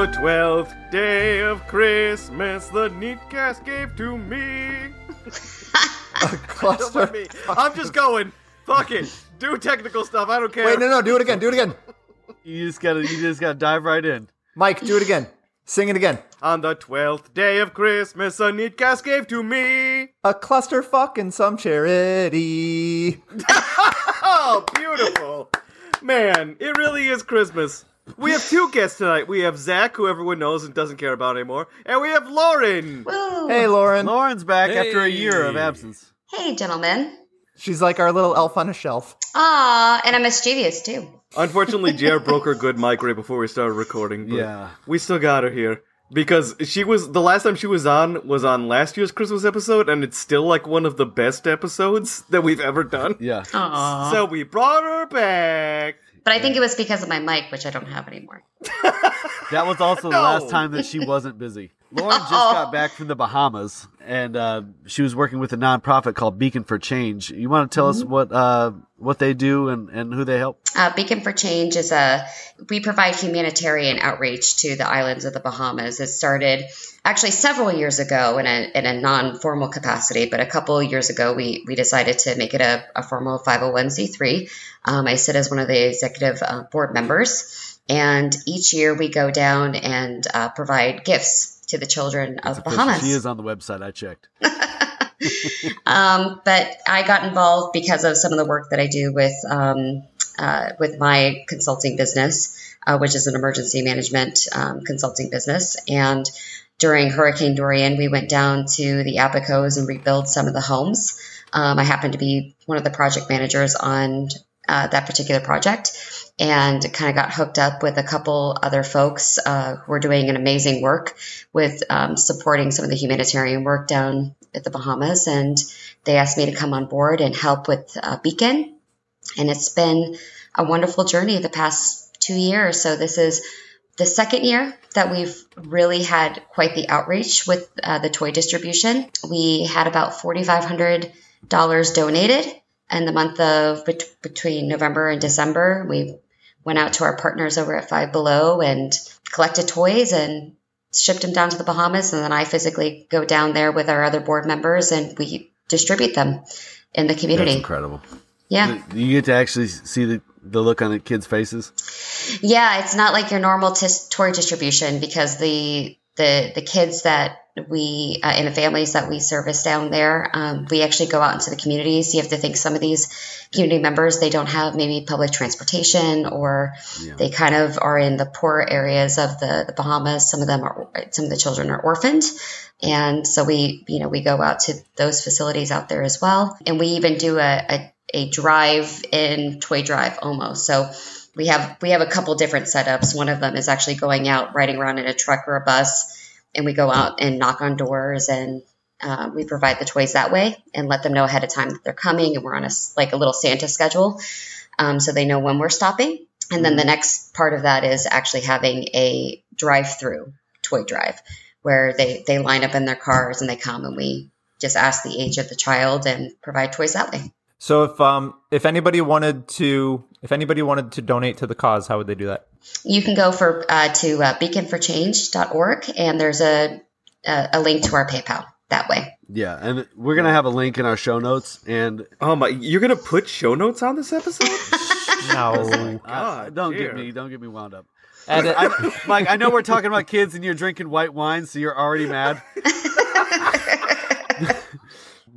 On the twelfth day of Christmas, the Neatcast gave to me. Don't Cluster. mind me. I'm just going. Fuck it. Do technical stuff. I don't care. Wait, no, no, do it again. Do it again. You just gotta, you just gotta dive right in. Mike, do it again. Sing it again. On the twelfth day of Christmas, a Neatcast gave to me. A clusterfuck and some charity. Oh, beautiful. Man, it really is Christmas. We have two guests tonight. We have Zach, who everyone knows and doesn't care about anymore, and we have Lauren. Woo. Hey, Lauren. Lauren's back after a year of absence. Hey, gentlemen. She's like our little elf on a shelf. Ah, and I'm mischievous too. Unfortunately, JR broke her good mic right before we started recording. But Yeah. we still got her here because she was the last time she was on was on last year's Christmas episode, and it's still like one of the best episodes that we've ever done. Yeah. Aw. So we brought her back. But I think it was because of my mic, which I don't have anymore. That was also the No. last time that she wasn't busy. Lauren just got back from the Bahamas, and uh, she was working with a nonprofit called Beacon for Change. You want to tell us what uh, what they do and, and who they help? Uh, Beacon for Change is a we provide humanitarian outreach to the islands of the Bahamas. It started actually several years ago in a in a non formal capacity, but a couple of years ago we we decided to make it a, a formal 501c3. Um, I sit as one of the executive uh, board members, and each year we go down and uh, provide gifts to the children of the Bahamas. She is on the website. I checked. Um, but I got involved because of some of the work that I do with um, uh, with my consulting business, uh, which is an emergency management um, consulting business. And during Hurricane Dorian, we went down to the Abacos and rebuilt some of the homes. Um, I happened to be one of the project managers on uh, that particular project and kind of got hooked up with a couple other folks uh, who are doing an amazing work with um, supporting some of the humanitarian work down at the Bahamas. And they asked me to come on board and help with uh, Beacon. And it's been a wonderful journey the past two years. So this is the second year that we've really had quite the outreach with uh, the toy distribution. We had about $4,500 donated in the month of bet- between November and December. We went out to our partners over at Five Below and collected toys and shipped them down to the Bahamas. And then I physically go down there with our other board members and we distribute them in the That's community. incredible. Yeah. You get to actually see the, the look on the kids' faces. Yeah, it's not like your normal tis- toy distribution because the the the kids that we uh, and the families that we service down there, um, we actually go out into the communities. You have to think some of these community members they don't have maybe public transportation or Yeah. they kind of are in the poor areas of the, the Bahamas. Some of them are some of the children are orphaned. And so we, you know, we go out to those facilities out there as well. And we even do a, a, a drive in toy drive almost. So we have we have a couple different setups. One of them is actually going out riding around in a truck or a bus, and we go out and knock on doors and uh, we provide the toys that way and let them know ahead of time that they're coming, and we're on a like a little Santa schedule, um, so they know when we're stopping. And then the next part of that is actually having a drive-through toy drive, where they they line up in their cars and they come and we just ask the age of the child and provide toys that way. So if um if anybody wanted to if anybody wanted to donate to the cause, how would they do that? You can go for uh, to uh, beaconforchange.org and there's a, a a link to our PayPal that way. Yeah, and we're gonna have a link in our show notes. And Oh my! You're gonna put show notes on this episode? No. uh, God, don't dear. get me, don't get me wound up. Edit. I, Mike, I know we're talking about kids and you're drinking white wine, so you're already mad.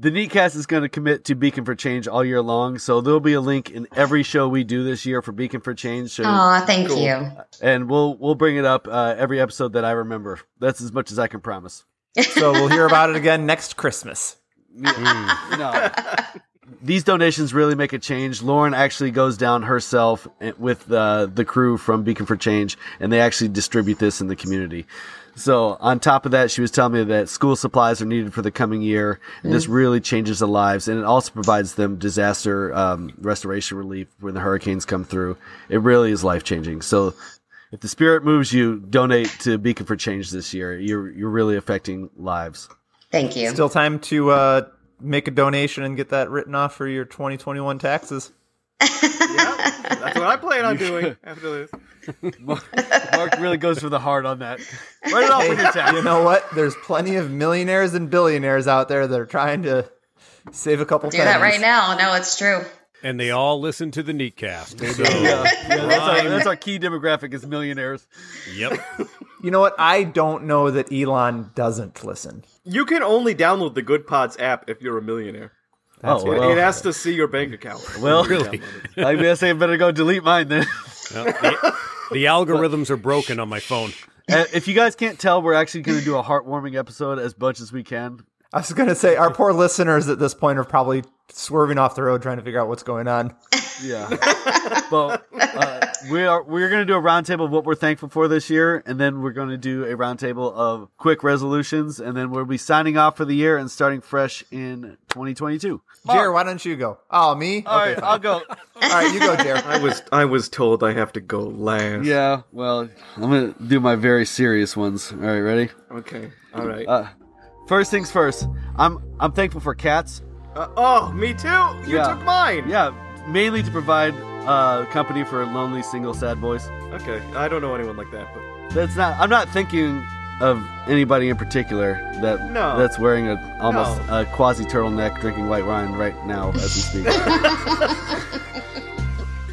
the Neatcast is going to commit to Beacon for Change all year long, so there'll be a link in every show we do this year for Beacon for Change. So, Oh, thank you. and we'll we'll bring it up uh, every episode that I remember. That's as much as I can promise. so we'll hear about it again next Christmas. No. These donations really make a change. Lauren actually goes down herself with uh, the crew from Beacon for Change, and they actually distribute this in the community. So, on top of that, she was telling me that school supplies are needed for the coming year, and this really changes the lives, and it also provides them disaster um, restoration relief when the hurricanes come through. It really is life changing. So, if the spirit moves you, donate to Beacon for Change this year. You're you're really affecting lives. Thank you. Still time to uh make a donation and get that written off for your 2021 taxes. yeah, that's what I plan on doing after this. Mark, Mark really goes for the heart on that. Write it off on your tax. you know what? There's plenty of millionaires and billionaires out there that are trying to save a couple Do that right now. No, it's true. And they all listen to the Neatcast. So, Yeah, yeah, that's, our, that's our key demographic is millionaires. yep. You know what? I don't know that Elon doesn't listen. You can only download the Goodpods app if you're a millionaire. oh, It- well, it has to see your bank account. well, Really? I guess I better go delete mine then. Well, the, the algorithms are broken on my phone. If you guys can't tell, we're actually going to do a heartwarming episode as much as we can. I was going to say, our poor listeners at this point are probably swerving off the road trying to figure out what's going on. Yeah, but uh, we are we're going to do a roundtable of what we're thankful for this year, and then we're going to do a roundtable of quick resolutions, and then we'll be signing off for the year and starting fresh in 2022. Jer, why don't you go? Oh, me? All okay, right, fine. I'll go. All right, you go, Jer. I was I was told I have to go last. Yeah, well, I'm going to do my very serious ones. All right, ready? Okay. All right. Uh, first things first. I'm I'm thankful for cats. Uh, oh, me too. You Yeah. took mine. Yeah, mainly to provide uh, company for lonely single sad boys. Okay. I don't know anyone like that, but That's not. I'm not thinking of anybody in particular that No. that's wearing a almost No. a quasi turtleneck, drinking white wine right now as we speak.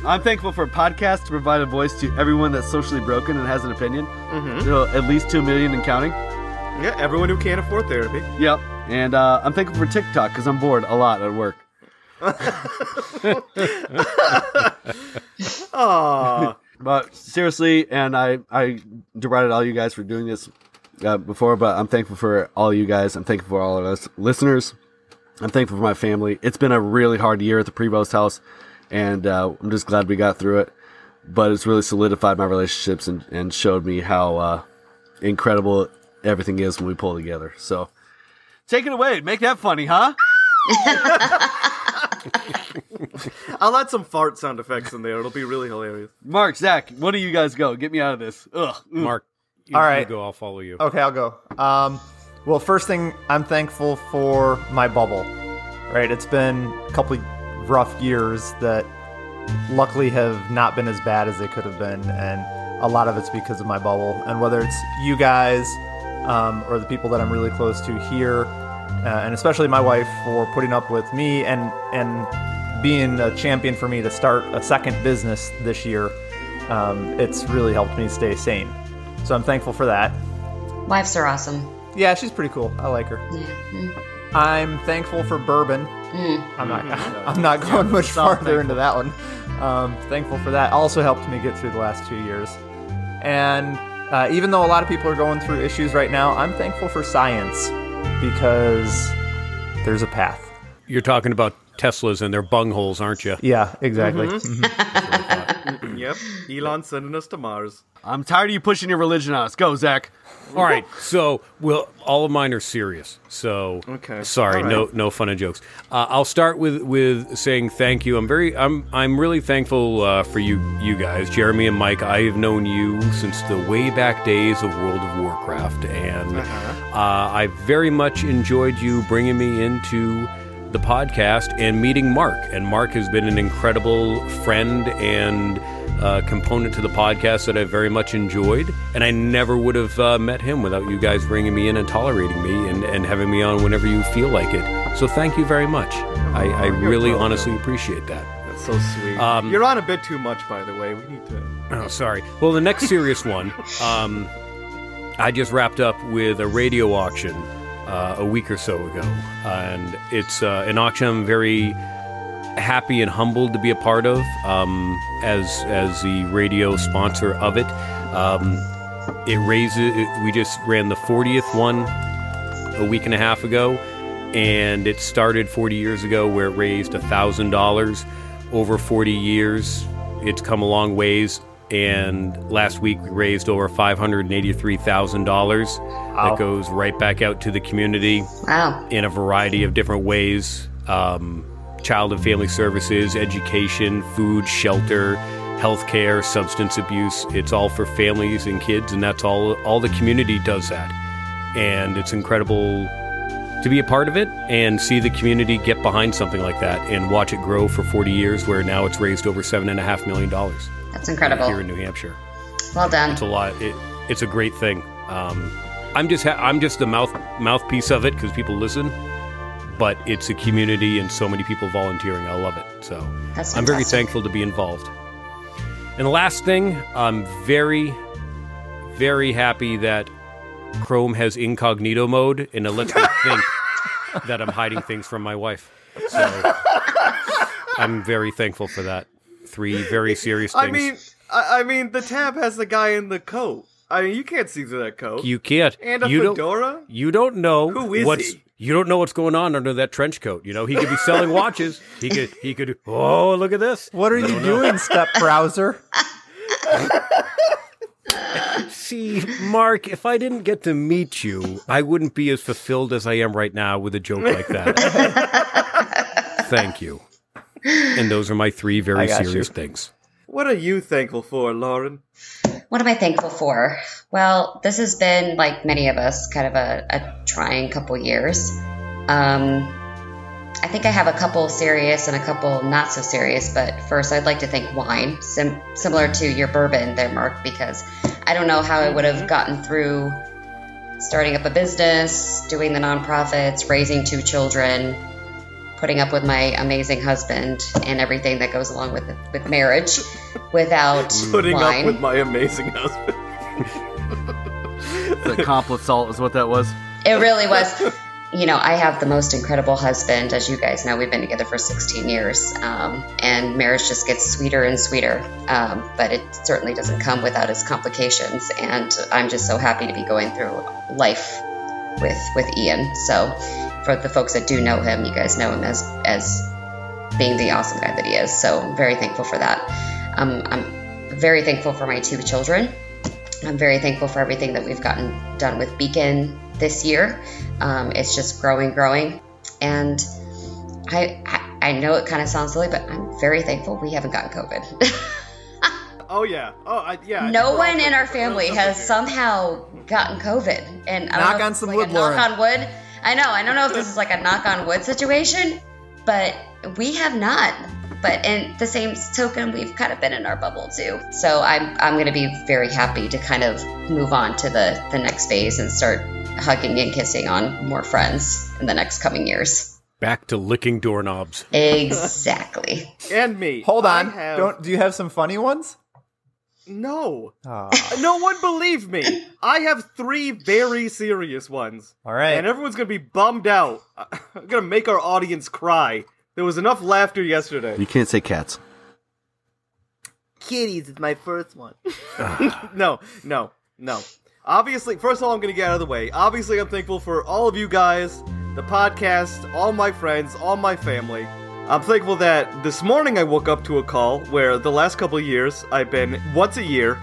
I'm thankful for podcasts to provide a voice to everyone that's socially broken and has an opinion. Mhm. You know, at least two million and counting. yeah, everyone who can't afford therapy. Yep. And uh, I'm thankful for TikTok because I'm bored a lot at work. Aw. But seriously, and I I derided all you guys for doing this uh, before, but I'm thankful for all you guys. I'm thankful for all of us listeners. I'm thankful for my family. It's been a really hard year at the Prevost house, and uh, I'm just glad we got through it. But it's really solidified my relationships and, and showed me how uh, incredible everything is when we pull together. So take it away. Make that funny, huh? I'll add some fart sound effects in there. It'll be really hilarious. Mark, Zach, one of you guys go. Get me out of this. Ugh. Mark, you, All you go. I'll follow you. Okay, I'll go. Um, well, first thing, I'm thankful for my bubble. Right, it's been a couple rough years that luckily have not been as bad as they could have been, and a lot of it's because of my bubble. And whether it's you guys um, or the people that I'm really close to here, uh, and especially my wife for putting up with me and and being a champion for me to start a second business this year, um, it's really helped me stay sane. So I'm thankful for that. Wives are awesome. Yeah, she's pretty cool. I like her. I'm thankful for bourbon. I'm not. I'm not going much stop farther into that one. Um, thankful for that. Also helped me get through the last two years. And uh, even though a lot of people are going through issues right now, I'm thankful for science because there's a path. You're talking about Teslas and their bungholes, aren't you? Yeah, exactly. Mhm. Yep. Elon sending us to Mars. I'm tired of you pushing your religion on us. Go, Zach. All right, so well, all of mine are serious. So Okay. sorry, All no no fun and jokes. Uh, I'll start with with saying thank you. I'm very I'm I'm really thankful uh, for you you guys, Jeremy and Mike. I have known you since the way back days of World of Warcraft, and Uh-huh. uh, I very much enjoyed you bringing me into the podcast and meeting Mark. And Mark has been an incredible friend and uh, component to the podcast that I very much enjoyed. And I never would have uh, met him without you guys bringing me in and tolerating me and, and having me on whenever you feel like it. So thank you very much. I, I really welcome. honestly appreciate that. That's so sweet. Um, You're on a bit too much, by the way. We need to. Oh, sorry. Well, the next serious one, um, I just wrapped up with a radio auction uh, a week or so ago, and it's uh, an auction I'm very happy and humbled to be a part of um, as as the radio sponsor of it. Um, it raises. It, we just ran the 40th one a week and a half ago, and it started 40 years ago where it raised thousand dollars. Over 40 years, it's come a long ways. And last week we raised over five hundred and eighty-three thousand dollars. That goes right back out to the community Wow. in a variety of different ways um, child and family services, education, food, shelter, healthcare, substance abuse. It's all for families and kids, and that's all, all the community does that. And it's incredible to be a part of it and see the community get behind something like that and watch it grow for 40 years, where now it's raised over $7.5 million That's incredible. here in New Hampshire. Well done. It's a lot. It, it's a great thing. Um, I'm just ha- I'm just the mouth mouthpiece of it because people listen. But it's a community and so many people volunteering. I love it. So I'm very thankful to be involved. And the last thing, I'm very, very happy that Chrome has incognito mode and it lets me think that I'm hiding things from my wife. So I'm very thankful for that. Three very serious things. I mean, I, I mean, the tab has the guy in the coat. I mean, you can't see through that coat. you can't. and a you don't- fedora. You don't know Who is what's he? You don't know what's going on under that trench coat. You know, he could be selling watches. He could he could oh look at this. What are you doing, step browser? See, Mark, if I didn't get to meet you, I wouldn't be as fulfilled as I am right now with a joke like that. Thank you. And those are my three very serious you. things. What are you thankful for, Lauren? What am I thankful for? Well, this has been, like many of us, kind of a, a trying couple years. Um, I think I have a couple serious and a couple not so serious, but first I'd like to thank wine, sim- similar to your bourbon there, Mark, because I don't know how I would have gotten through starting up a business, doing the nonprofits, raising two children, putting up with my amazing husband, and everything that goes along with with marriage without Putting wine. up with my amazing husband. The complet salt is what that was. It really was. You know, I have the most incredible husband. As you guys know, we've been together for 16 years, um, and marriage just gets sweeter and sweeter. Um, but it certainly doesn't come without its complications. And I'm just so happy to be going through life with with Ian. So, for the folks that do know him, you guys know him as as being the awesome guy that he is. So, I'm very thankful for that. Um, I'm very thankful for my two children. I'm very thankful for everything that we've gotten done with Beacon this year. Um, it's just growing, growing, and I, I I know it kind of sounds silly, but I'm very thankful we haven't gotten COVID. Oh yeah. Oh I, yeah. No one in our family has here. somehow gotten COVID, and Knock on some like wood, a knock on wood. I know. I don't know if this is like a knock on wood situation, but we have not. But in the same token, we've kind of been in our bubble too. So I'm I'm going to be very happy to kind of move on to the the next phase and start hugging and kissing on more friends in the next coming years. Back to licking doorknobs. Exactly. and me. Hold on. have- Don't do you have some funny ones? No. No one believed me. I have three very serious ones. all right. And everyone's gonna be bummed out. I'm gonna make our audience cry. There was enough laughter yesterday. You can't say cats. Kitties is my first one. no, no, no. Obviously, first of all, I'm going to get out of the way. Obviously, I'm thankful for all of you guys, the podcast, all my friends, all my family. I'm thankful that this morning I woke up to a call where the last couple years I've been once a year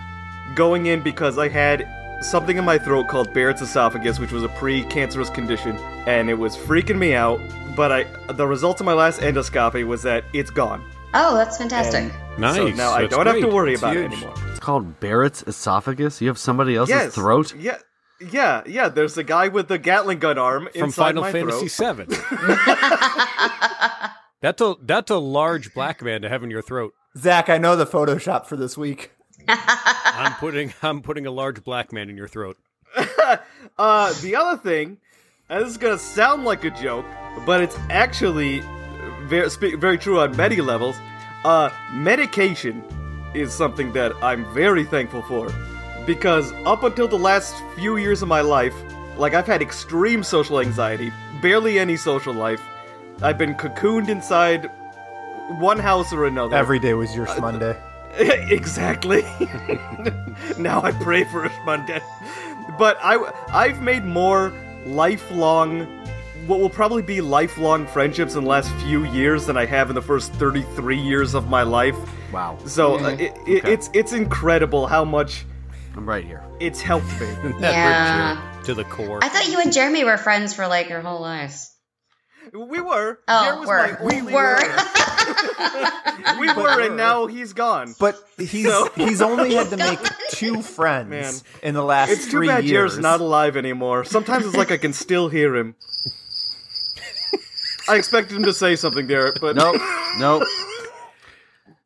going in because I had something in my throat called Barrett's esophagus, which was a pre-cancerous condition, and it was freaking me out. But I, the result of my last endoscopy was that it's gone. Oh, that's fantastic. And Nice. So now I That's don't have to worry It's about huge. it anymore. It's called Barrett's esophagus. You have somebody else's yes. throat. Yeah. Yeah, yeah. There's a guy with the Gatling gun arm From inside Final my Fantasy throat. VII. that's a that's a large black man to have in your throat. Zach, I know the Photoshop for this week. I'm putting I'm putting a large black man in your throat. Uh, the other thing, and this is gonna sound like a joke, but it's actually very very true on many levels. Uh, medication is something that I'm very thankful for, because up until the last few years of my life, like I've had extreme social anxiety, barely any social life. I've been cocooned inside one house or another. Every day was your Monday. exactly. now I pray for a Monday. But I, I've made more lifelong, what will probably be lifelong friendships in the last few years than I have in the first 33 years of my life. Wow. So uh, it, it, Okay. it's it's incredible how much I'm right here. it's helped me. Yeah. To the core. I thought you and Jeremy were friends for like your whole lives. We were. Oh, Jer was were. my We only were. one. we were, and now he's gone. But he's So- he's only had to make two friends Man. in the last It's too three bad years. Jared's not alive anymore. Sometimes it's like I can still hear him. I expected him to say something there, but Nope. nope.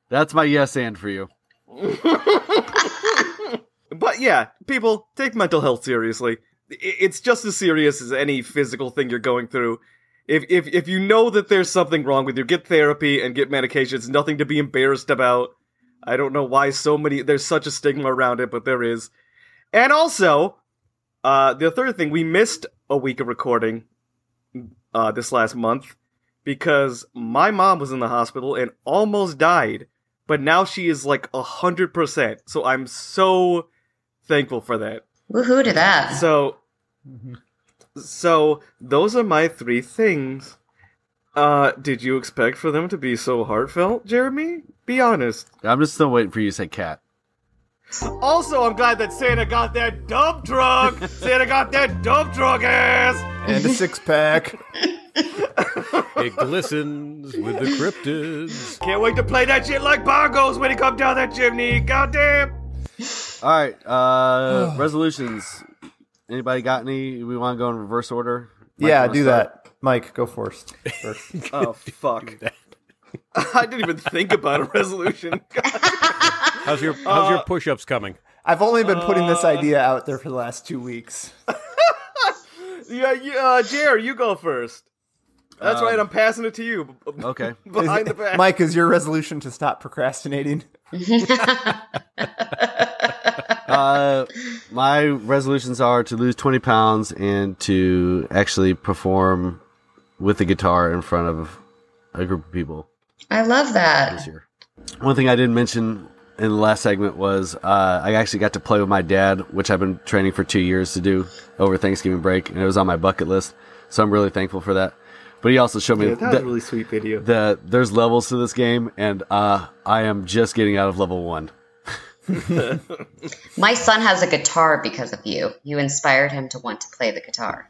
That's my yes and for you. but yeah, people take mental health seriously. It's just as serious as any physical thing you're going through. If if if you know that there's something wrong with you, get therapy and get medication. It's nothing to be embarrassed about. I don't know why so many there's such a stigma around it, but there is. And also, uh, the third thing we missed a week of recording uh, this last month because my mom was in the hospital and almost died, but now she is like a hundred percent. So I'm so thankful for that. Woohoo to that. So, so those are my three things. Uh, did you expect for them to be so heartfelt, Jeremy? Be honest. I'm just still waiting for you to say cat. Also, I'm glad that Santa got that dump truck. Santa got that dump truck ass. And a six pack. It glistens with the cryptids. Can't wait to play that shit like bongos when he come down that chimney. Goddamn. All right, uh, resolutions. Anybody got any? We want to go in reverse order. Mike, yeah, do start? that. Mike, go first. first. Oh fuck. I didn't even think about a resolution. How's your How's your uh, push-ups coming? I've only been putting this uh, idea out there for the last two weeks. yeah, you, uh, Jer, you go first. That's um, right. I'm passing it to you. Okay. Behind the back. Mike, is your resolution to stop procrastinating? Uh, my resolutions are to lose 20 pounds and to actually perform with the guitar in front of a group of people I love that. this that. year. One thing I didn't mention in the last segment was uh, I actually got to play with my dad, which I've been training for two years to do over Thanksgiving break, and it was on my bucket list. So I'm really thankful for that. But he also showed me Yeah, that was a really sweet video. that there's levels to this game, and uh, I am just getting out of level one. My son has a guitar because of you. You inspired him to want to play the guitar.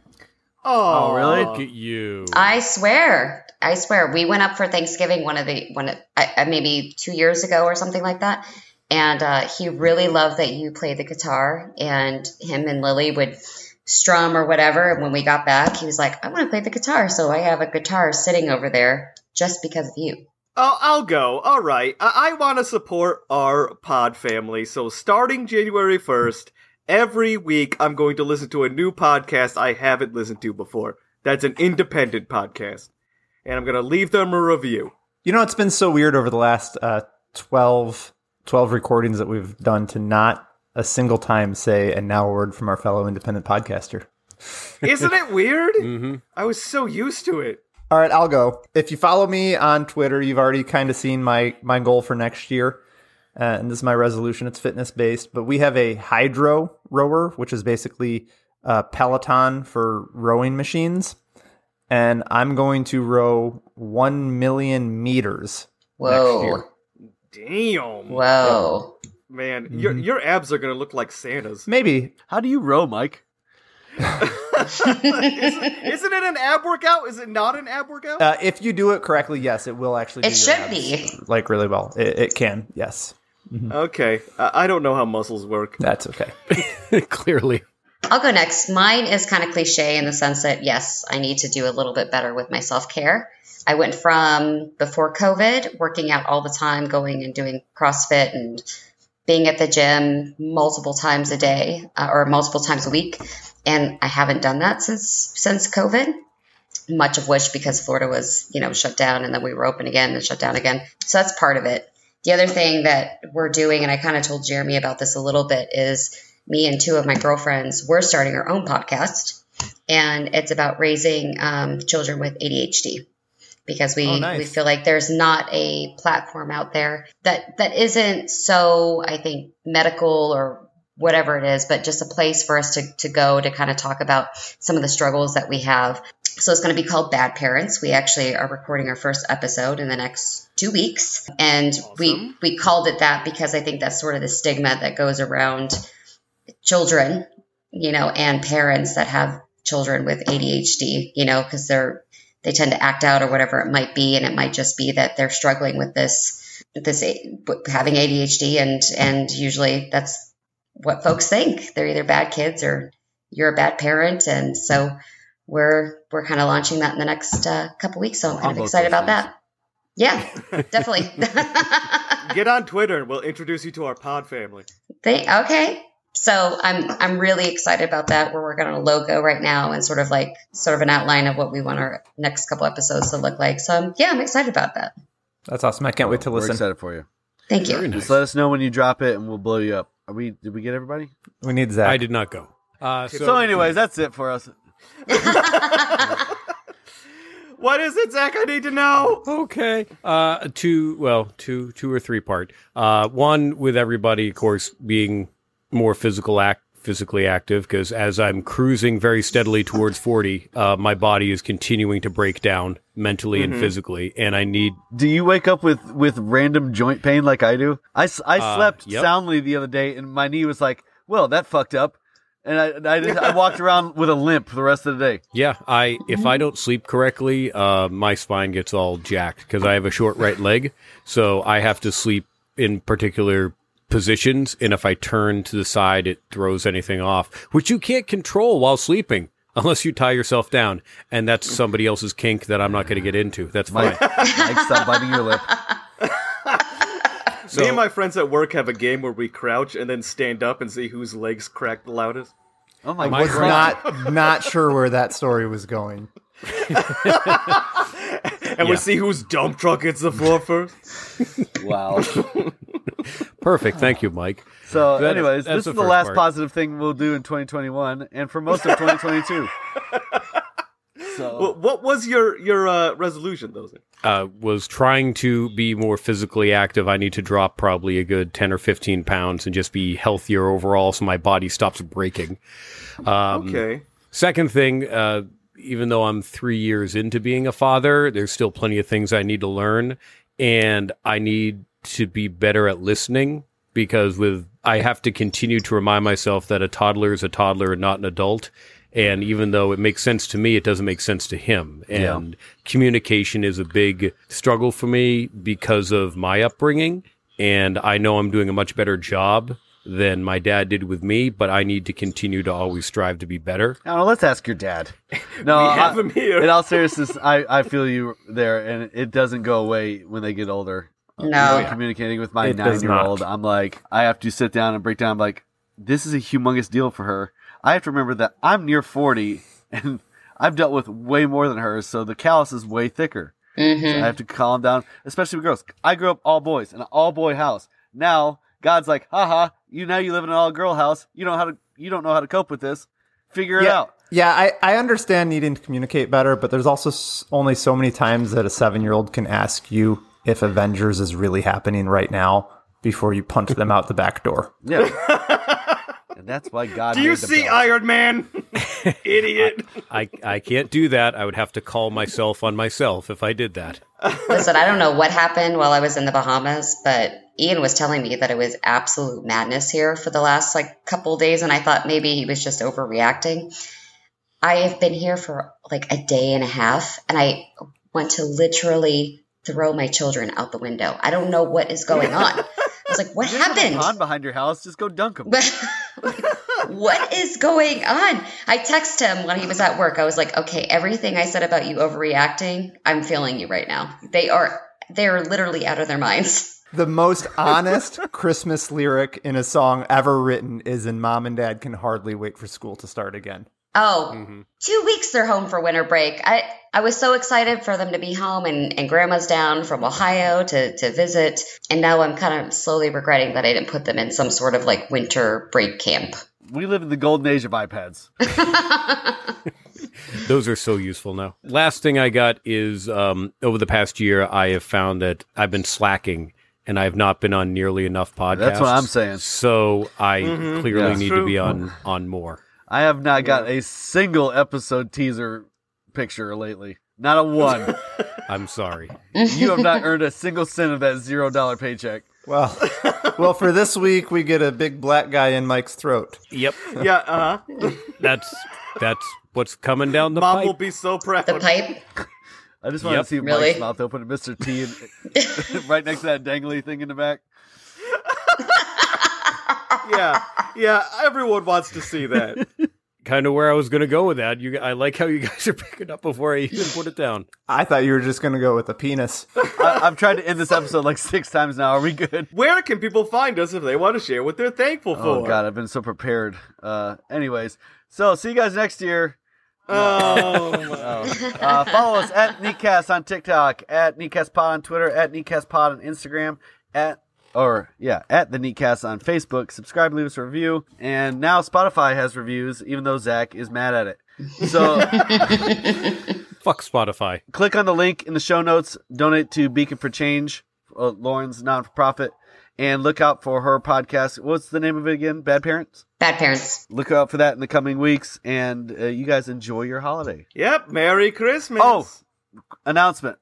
Oh, really? Look at you. I swear. I swear. We went up for Thanksgiving one of the one of, I, I- maybe two years ago or something like that. And uh, he really loved that you played the guitar, and him and Lily would strum or whatever. And when we got back, he was like, "I want to play the guitar," so I have a guitar sitting over there just because of you. Oh, I'll go. All right. I, I want to support our pod family. So starting January 1st, every week I'm going to listen to a new podcast I haven't listened to before. That's an independent podcast. And I'm going to leave them a review. You know, it's been so weird over the last uh, 12, 12 recordings that we've done to not a single time say, and now a word from our fellow independent podcaster. Isn't it weird? hmm I was so used to it. All right, I'll go. If you follow me on Twitter, you've already kind of seen my my goal for next year. Uh, and this is my resolution. It's fitness based, but we have a hydro rower, which is basically a Peloton for rowing machines. And I'm going to row 1 million meters next Whoa. year. Damn. Whoa. Man, your your abs are going to look like Santa's. Maybe. How do you row, Mike? isn't, isn't it an ab workout? Is it not an ab workout? Uh, if you do it correctly, yes, it will actually. It do your should abs, be. like really well. It, it can. Yes, okay. I, I don't know how muscles work. that's okay. Clearly. I'll go next. Mine is kind of cliche in the sense that, yes, I need to do a little bit better with my self care. I went from before COVID, working out all the time, going and doing CrossFit and being at the gym multiple times a day uh, or multiple times a week. And I haven't done that since since COVID. Much of which because Florida was, you know, shut down and then we were open again and shut down again. So that's part of it. The other thing that we're doing, and I kind of told Jeremy about this a little bit, is me and two of my girlfriends, we're starting our own podcast, and it's about raising um, children with ADHD because we Oh, nice. we feel like there's not a platform out there that that isn't so I think medical or whatever it is, but just a place for us to to go to kind of talk about some of the struggles that we have. So it's going to be called Bad Parents. We actually are recording our first episode in the next two weeks, and we Awesome. we called it that because I think that's sort of the stigma that goes around children, you know, and parents that have children with ADHD, you know, because they're they tend to act out or whatever it might be, and it might just be that they're struggling with this this having ADHD, and and usually that's what folks think. They're either bad kids or you're a bad parent, and so we're we're kind of launching that in the next uh, couple weeks. So I'm kind of excited about that. Yeah, definitely. Get on Twitter and we'll introduce you to our pod family. They, okay. so I'm I'm really excited about that. We're working on a logo right now and sort of like sort of an outline of what we want our next couple episodes to look like. So um, yeah, I'm excited about that. That's awesome. I can't wait to listen. We're listen. excited for you. Thank you. Nice. Just let us know when you drop it, and we'll blow you up. Are we? Did we get everybody? We need Zach. I did not go. Uh, so, So, anyways, that's it for us. What is it, Zach? I need to know. Okay. Uh, two, well, two, two or three part. Uh, one with everybody, of course, being more physical act, physically active, because as I'm cruising very steadily towards 40, uh, my body is continuing to break down mentally and physically, and I need. Do you wake up with with random joint pain like I do? I Uh, slept yep. soundly the other day, and my knee was like, "Well, that fucked up," and I I, just, I walked around with a limp the rest of the day. Yeah, I if I don't sleep correctly, uh, my spine gets all jacked because I have a short right leg, so I have to sleep in particular positions, and if I turn to the side, it throws anything off, which you can't control while sleeping unless you tie yourself down, and that's somebody else's kink that I'm not going to get into. That's fine. Mike, Mike, stop biting your lip. So- Me and my friends at work have a game where we crouch and then stand up and see whose legs crack the loudest. Oh my My was god! not not sure where that story was going. And we see whose dump truck hits the floor first. Wow. Perfect. Thank you, Mike. So, That- anyways, that's this the is the first last part. positive thing we'll do in 2021, and for most of 2022. so, Well, what was your your uh, resolution, though? Zach? uh, was trying to be more physically active. I need to drop probably a good 10 or 15 pounds and just be healthier overall so my body stops breaking. Um, Okay. Second thing, uh, even though I'm three years into being a father, there's still plenty of things I need to learn. And I need to be better at listening because with I have to continue to remind myself that a toddler is a toddler and not an adult. And even though it makes sense to me, it doesn't make sense to him. Yeah. And communication is a big struggle for me because of my upbringing. And I know I'm doing a much better job than my dad did with me, but I need to continue to always strive to be better. I let's ask your dad. No, We have I- him here. In all seriousness, I, I feel you there, and it doesn't go away when they get older. No. Oh, Even communicating with my It nine year old, I'm like, I have to sit down and break down. I'm like, this is a humongous deal for her. I have to remember that I'm near 40, and I've dealt with way more than her, so the callus is way thicker. So mm-hmm. I have to calm down, especially with girls. I grew up all boys in an all boy house. Now God's like, haha, you now you live in an all girl house. You don't know how to you don't know how to cope with this. Figure it yeah, out. yeah. I, I understand needing to communicate better, but there's also s- only so many times that a seven year old can ask you if Avengers is really happening right now before you punch them out the back door. Yeah. and that's why God Do you the see belt. Iron Man? Idiot. I, I can't do that. I would have to call myself on myself if I did that. Listen, I don't know what happened while I was in the Bahamas, but Ian was telling me that it was absolute madness here for the last like couple days, and I thought maybe he was just overreacting. I have been here for like a day and a half, and I want to literally throw my children out the window. I don't know what is going on. I was like, what There's a happened? pond behind your house. Just go dunk them. what is going on? I text him when he was at work. I was like, okay, everything I said about you overreacting, I'm feeling you right now. They are they're literally out of their minds. The most honest Christmas lyric in a song ever written is in Mom and Dad Can Hardly Wait for School to Start Again. Oh, Mhm. two weeks they're home for winter break. I, I was so excited for them to be home and, and grandma's down from Ohio to, to visit. And now I'm kind of slowly regretting that I didn't put them in some sort of like winter break camp. We live in the golden age of iPads. Those are so useful now. Last thing I got is um, over the past year, I have found that I've been slacking and I have not been on nearly enough podcasts. That's what I'm saying. So I Mhm. clearly Yeah. need True. to be on on more. I have not got a single episode teaser picture lately. Not a one. I'm sorry. you have not earned a single cent of that zero dollar paycheck. Well, well, for this week we get a big black guy in Mike's throat. Yep, Yeah, uh huh. that's that's what's coming down the Mom pipe. will be so proud. The pipe? I just want Yep. to see Really? Mike's mouth open and Mr. T and, right next to that dangly thing in the back. yeah, yeah. Everyone wants to see that. kind of where I was going to go with that. You, I like how you guys are picking up before I even put it down. I thought you were just gonna go with the penis. I, I've tried to end this episode like six times now. Are we good? Where can people find us if they want to share what they're thankful for? Oh god, I've been so prepared. Uh, anyways, so see you guys next year. Oh, my. Oh. Uh, follow us at Neatcast on TikTok, at NeatcastPod on Twitter, at NeatcastPod on Instagram, at or yeah, at the Neatcast on Facebook. Subscribe, leave us a review, and now Spotify has reviews, even though Zach is mad at it. So Fuck Spotify. click on the link in the show notes. Donate to Beacon for Change, uh, Lauren's non-for-profit, and look out for her podcast. What's the name of it again? Bad Parents. Bad parents. Look out for that in the coming weeks, and uh, you guys enjoy your holiday. Yep. Merry Christmas. Oh, announcement.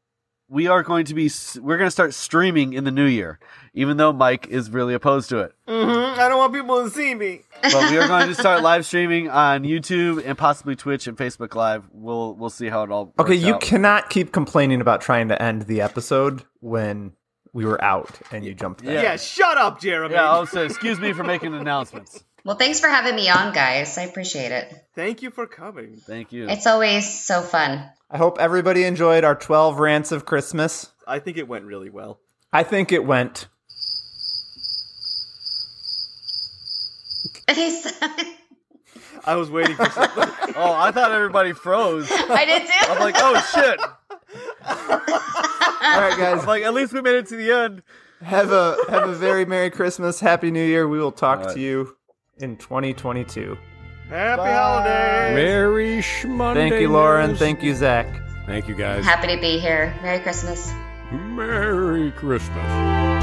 We are going to be we're going to start streaming in the new year, even though Mike is really opposed to it. hmm I don't want people to see me. But we are going to start live streaming on YouTube and possibly Twitch and Facebook Live. We'll we'll see how it all. Okay, you out. cannot keep complaining about trying to end the episode when we were out and you jumped back. Yeah. Yeah, shut up, Jeremy. Yeah, I'll say excuse me for making announcements. Well, thanks for having me on, guys. I appreciate it. Thank you for coming. Thank you. It's always so fun. I hope everybody enjoyed our 12 rants of Christmas. I think it went really well. I think it went. I was waiting for something. oh, I thought everybody froze. I did too. I'm like, oh shit! All right, guys. Like, at least we made it to the end. Have a have a very merry Christmas, happy New Year. We will talk All right. to you in 2022. Happy holidays. Merry Schmonday. Thank you, Lauren. Thank you, Zach. Thank you, guys. Happy to be here. Merry Christmas. Merry Christmas.